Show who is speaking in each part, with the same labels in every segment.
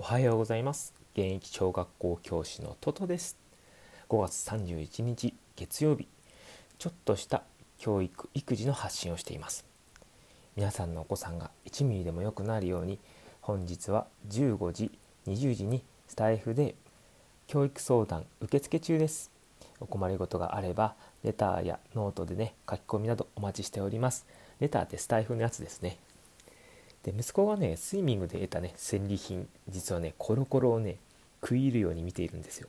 Speaker 1: おはようございます。現役小学校教師のトトです。5月31日月曜日。ちょっとした教育育児の発信をしています。皆さんのお子さんが1ミリでも良くなるように本日は15時20時にスタエフで教育相談受付中です。お困りごとがあればレターやノートでね書き込みなどお待ちしております。レターってスタエフのやつですね。で息子がねスイミングで得たね戦利品実はねコロコロをね食い入るように見ているんですよ。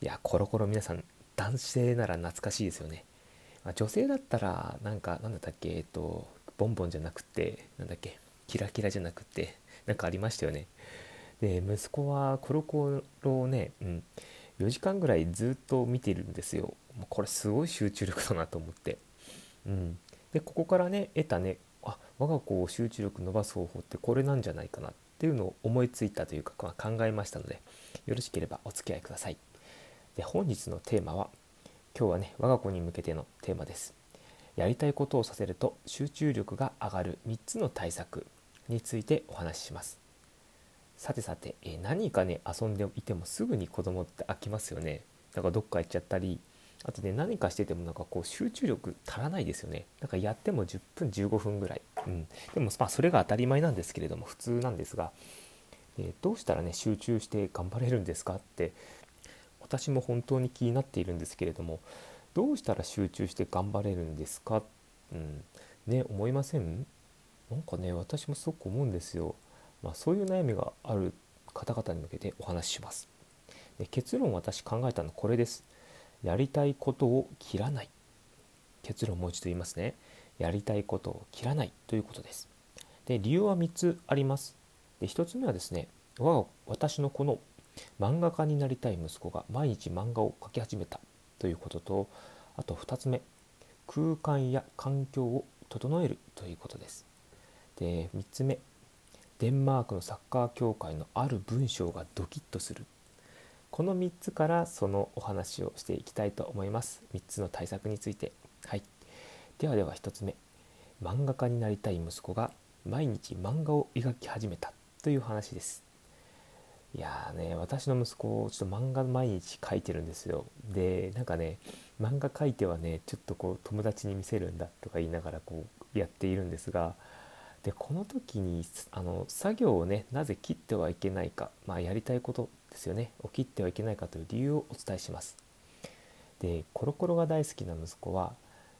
Speaker 1: いやコロコロ皆さん男性なら懐かしいですよね、まあ、女性だったらなんかなんだったっけえっとボンボンじゃなくてなんだっけキラキラじゃなくてなんかありましたよね。で息子はコロコロをね、うん、4時間ぐらいずっと見ているんですよ。これすごい集中力だなと思って、うん、でここからね得たねあ我が子を集中力伸ばす方法ってこれなんじゃないかなっていうのを思いついたというか、まあ、考えましたのでよろしければお付き合いください。で本日のテーマは今日はね我が子に向けてのテーマです。やりたいことをさせると集中力が上がる3つの対策についてお話しします。さてさて、え何かね遊んでいてもすぐに子供って飽きますよね。だからどっか行っちゃったりあとね何かしててもなんかこう集中力足らないですよね。なんかやっても10分15分ぐらい、うん、でもまあそれが当たり前なんですけれども普通なんですが、えー、どうしたらね集中して頑張れるんですかって私も本当に気になっているんですけれどもどうしたら集中して頑張れるんですか、うん、ね思いません？なんかね私もすごく思うんですよ、まあ、そういう悩みがある方々に向けてお話しします。で結論私考えたのはこれです。やりたいことを切らない。結論もう一度言いますね。やりたいことを切らない。ということです。で理由は3つあります。で1つ目はですね我が私のこの漫画家になりたい息子が毎日漫画を描き始めた。ということとあと2つ目空間や環境を整える。ということです。で3つ目デンマークのサッカー協会のある文章がドキッとする。この3つからそのお話をしていきたいと思います。3つの対策について。はい。ではでは1つ目。漫画家になりたい息子が毎日漫画を描き始めたという話です。いやーね私の息子ちょっと漫画毎日描いてるんですよ。でなんかね漫画描いてはねちょっとこう友達に見せるんだとか言いながらこうやっているんですがでこの時にあの作業をねなぜ切ってはいけないか、まあ、やりたいことですよね。を切ってはいけないかという理由をお伝えします。でコロコロが大好きな息子は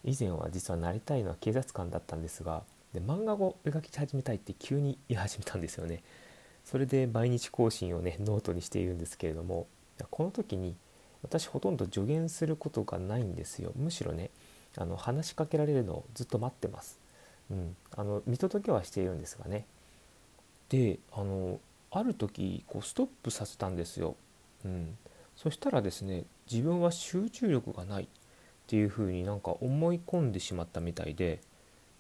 Speaker 1: 以前は実はなりたいのは警察官だったんですがで漫画を描き始めたいって急に言い始めたんですよね。それで毎日更新をねノートにしているんですけれどもこの時に私ほとんど助言することがないんですよ。むしろねあの話しかけられるのをずっと待ってます、うん、あの見届けはしているんですがね。であのある時こうストップさせたんですよ、うん、そしたらですね自分は集中力がない。っていうふうになんか思い込んでしまったみたいで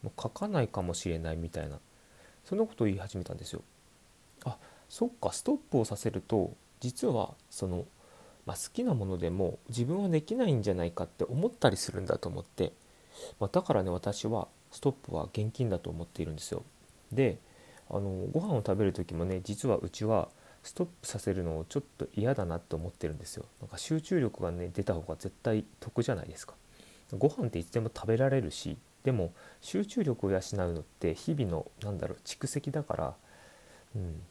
Speaker 1: もう書かないかもしれないみたいな。そんなことを言い始めたんですよ。あそっかストップをさせると実はその、まあ、好きなものでも自分はできないんじゃないかって思ったりするんだと思って、まあ、だからね私はストップは現金だと思っているんですよ。であのご飯を食べる時もね実はうちはストップさせるのをちょっと嫌だなって思ってるんですよ。なんか集中力がね出た方が絶対得じゃないですか。ご飯っていつでも食べられるしでも集中力を養うのって日々のなんだろう蓄積だから、うん、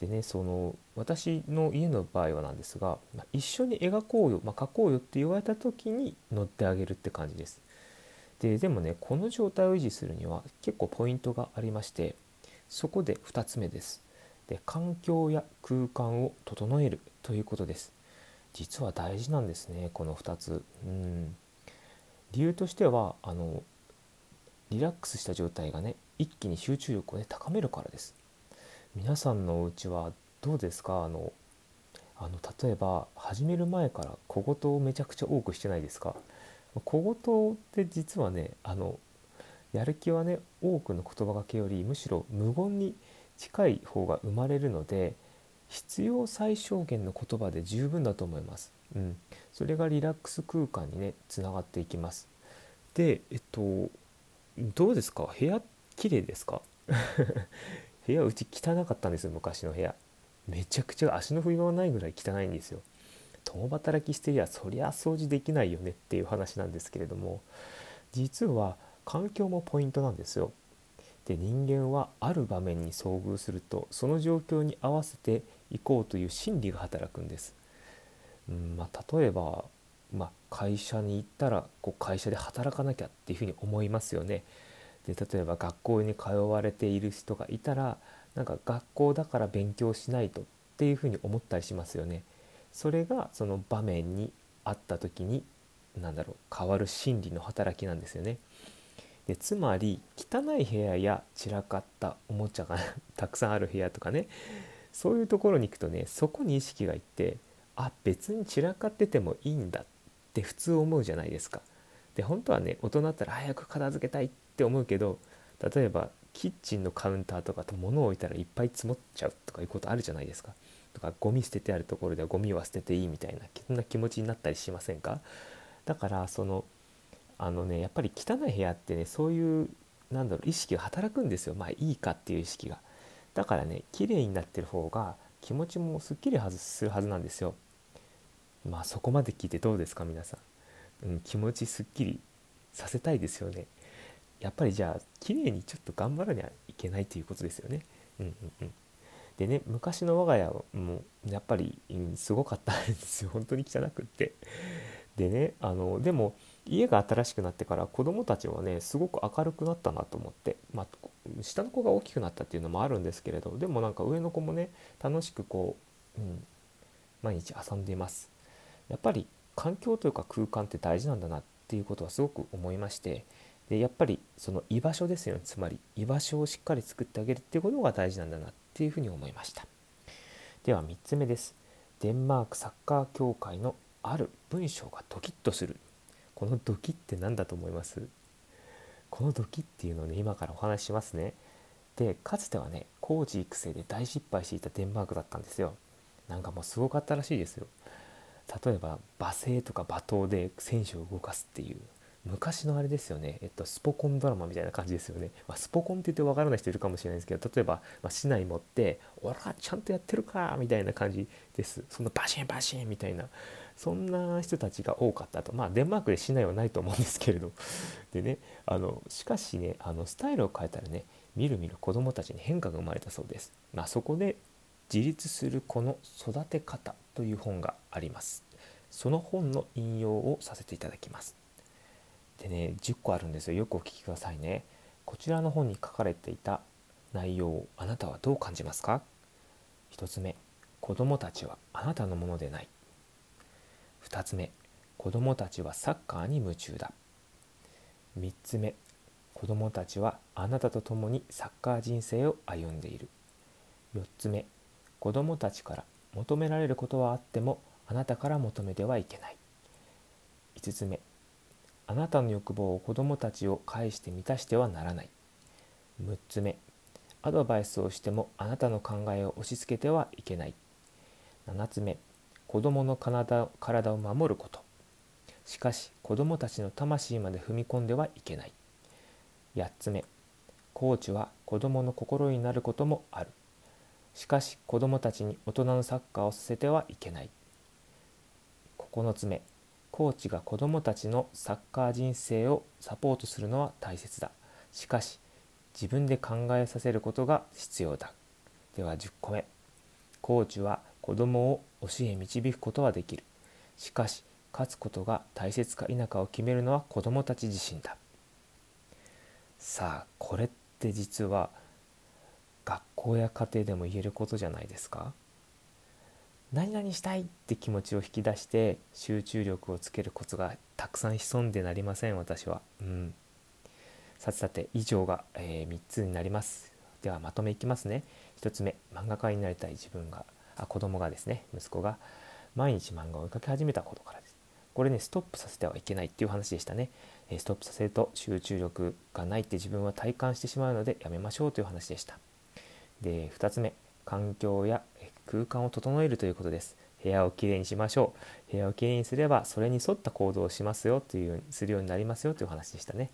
Speaker 1: でねその私の家の場合はなんですが、まあ、一緒に描こうよ、まあ、描こうよって言われた時に乗ってあげるって感じです。ででもねこの状態を維持するには結構ポイントがありましてそこで2つ目です。で環境や空間を整えるということです。実は大事なんですねこの2つ。うん理由としてはあのリラックスした状態がね一気に集中力をね高めるからです。皆さんのお家はどうですか？あのあの例えば始める前から小言をめちゃくちゃ多くしてないですか？小言って実はねあのやる気はね多くの言葉がけよりむしろ無言に近い方が生まれるので必要最小限の言葉で十分だと思います。うん、それがリラックス空間にねつながっていきます。でえっとどうですか？部屋綺麗ですか？部屋うち汚かったんですよ昔の部屋。めちゃくちゃ足の踏み場がないぐらい汚いんですよ共働きしてりゃそりゃ掃除できないよねっていう話なんですけれども実は環境もポイントなんですよ。で人間はある場面に遭遇するとその状況に合わせていこうという心理が働くんです、うんまあ、例えば、まあ、会社に行ったらこう会社で働かなきゃっていうふうに思いますよね。で例えば学校に通われている人がいたらなんか学校だから勉強しないとっていうふうに思ったりしますよね。それがその場面にあった時に何だろう変わる心理の働きなんですよね。でつまり汚い部屋や散らかったおもちゃがたくさんある部屋とかねそういうところに行くとねそこに意識がいってあ別に散らかっててもいいんだって普通思うじゃないですか。で本当はね大人だったら早く片付けたいって思うけど例えばキッチンのカウンターとかと物を置いたらいっぱい積もっちゃうとかいうことあるじゃないですか。とかゴミ捨ててあるところではゴミは捨てていいみたいなそんな気持ちになったりしませんか？だからそのあのねやっぱり汚い部屋ってねそういうなんだろう意識が働くんですよ。まあいいかっていう意識が。だからね綺麗になってる方が気持ちもすっきりはずするはずなんですよ。まあそこまで聞いてどうですか皆さん、うん、気持ちすっきりさせたいですよね。やっぱりじゃあ綺麗にちょっと頑張らにはいけないということですよね。うんうんうん。でね昔の我が家もやっぱり、すごかったんですよ。本当に汚くって。でねあのでも家が新しくなってから子供たちはねすごく明るくなったなと思って、まあ、下の子が大きくなったっていうのもあるんですけれどでもなんか上の子もね楽しくこう、うん、毎日遊んでいます。やっぱり環境というか空間って大事なんだなっていうことはすごく思いまして。でやっぱりその居場所ですよね。つまり居場所をしっかり作ってあげるっていうことが大事なんだなって。いうふうに思いました。では3つ目です。デンマークサッカー協会のある文章がドキッとする。このドキって何だと思います？このドキっていうのをね今からお話ししますね。でかつてはね工事育成で大失敗していたデンマークだったんですよ。なんかもうすごかったらしいですよ。例えば罵声とか罵倒で選手を動かすっていう。昔のあれですよね、えっと、スポコンドラマみたいな感じですよね、まあ、スポコンって言って分からない人いるかもしれないですけど例えば、まあ、市内持って「俺はちゃんとやってるか」みたいな感じです。そんなバシンバシンみたいな。そんな人たちが多かったと。まあデンマークで市内はないと思うんですけれど。でねあのしかしねあのスタイルを変えたらねみるみる子どもたちに変化が生まれたそうです、まあ、そこで自立する子の育て方という本があります。その本の引用をさせていただきます。でね10個あるんですよ。よくお聞きくださいね。こちらの本に書かれていた内容をあなたはどう感じますか？1つ目子供たちはあなたのものでない。2つ目子供たちはサッカーに夢中だ。3つ目子供たちはあなたと共にサッカー人生を歩んでいる。4つ目子供たちから求められることはあってもあなたから求めてはいけない。5つ目あなたの欲望を子供たちを介して満たしてはならない。6つ目。アドバイスをしてもあなたの考えを押し付けてはいけない。7つ目。子供の体体を守ること。しかし子供たちの魂まで踏み込んではいけない。8つ目。コーチは子供の心になることもある。しかし子供たちに大人のサッカーをさせてはいけない。9つ目。コーチが子どもたちのサッカー人生をサポートするのは大切だ。しかし自分で考えさせることが必要だ。では10個目コーチは子供を教え導くことはできる。しかし勝つことが大切か否かを決めるのは子供たち自身だ。さあこれって実は学校や家庭でも言えることじゃないですか？何々したいって気持ちを引き出して集中力をつけるコツがたくさん潜んでなりません私は。うん、さてさて以上が、えー、3つになります。ではまとめいきますね。1つ目漫画家になりたい自分があ子供がですね息子が毎日漫画を追いかけ始めたことからです。これねストップさせてはいけないっていう話でしたね。ストップさせると集中力がないって自分は体感してしまうのでやめましょうという話でした。で2つ目環境や空間を整えるということです。部屋をきれいにしましょう。部屋をきれいにすればそれに沿った行動をしますよというするようになりますよという話でしたね。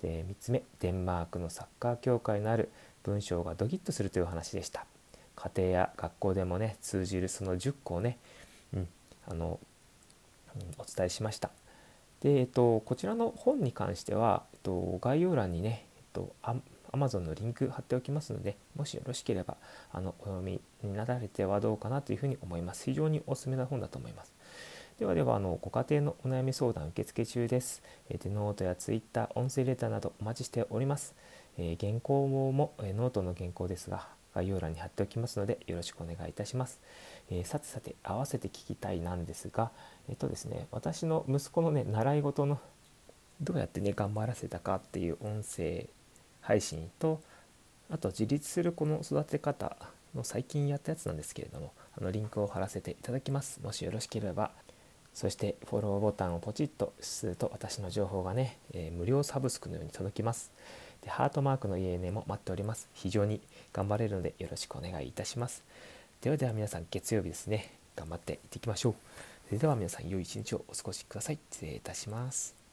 Speaker 1: で3つ目。デンマークのサッカー協会のある文章がドキッとするという話でした。家庭や学校でもね通じるその10個をね、うん、あの、うん、お伝えしました。で、えっと、こちらの本に関しては、えっと、概要欄にね、えっと、Amazon のリンク貼っておきますので、もしよろしければあのお読みになられてはどうかなというふうに思います。非常におすすめな本だと思います。ではではあのご家庭のお悩み相談受付中です。えー、ノートやツイッター、音声レターなどお待ちしております。えー、原稿も、えー、ノートの原稿ですが概要欄に貼っておきますのでよろしくお願いいたします。えー、さてさて合わせて聞きたいなんですが、えっとですね、私の息子のね習い事のどうやってね頑張らせたかっていう音声配信とあと自立する子の育て方の最近やったやつなんですけれどもあのリンクを貼らせていただきますもしよろしければそしてフォローボタンをポチッとすると私の情報がね、えー、無料サブスクのように届きます。でハートマークのいいねも待っております。非常に頑張れるのでよろしくお願いいたします。ではでは皆さん月曜日ですね、頑張っていっていきましょう。それでは皆さん良い一日をお過ごしください。失礼いたします。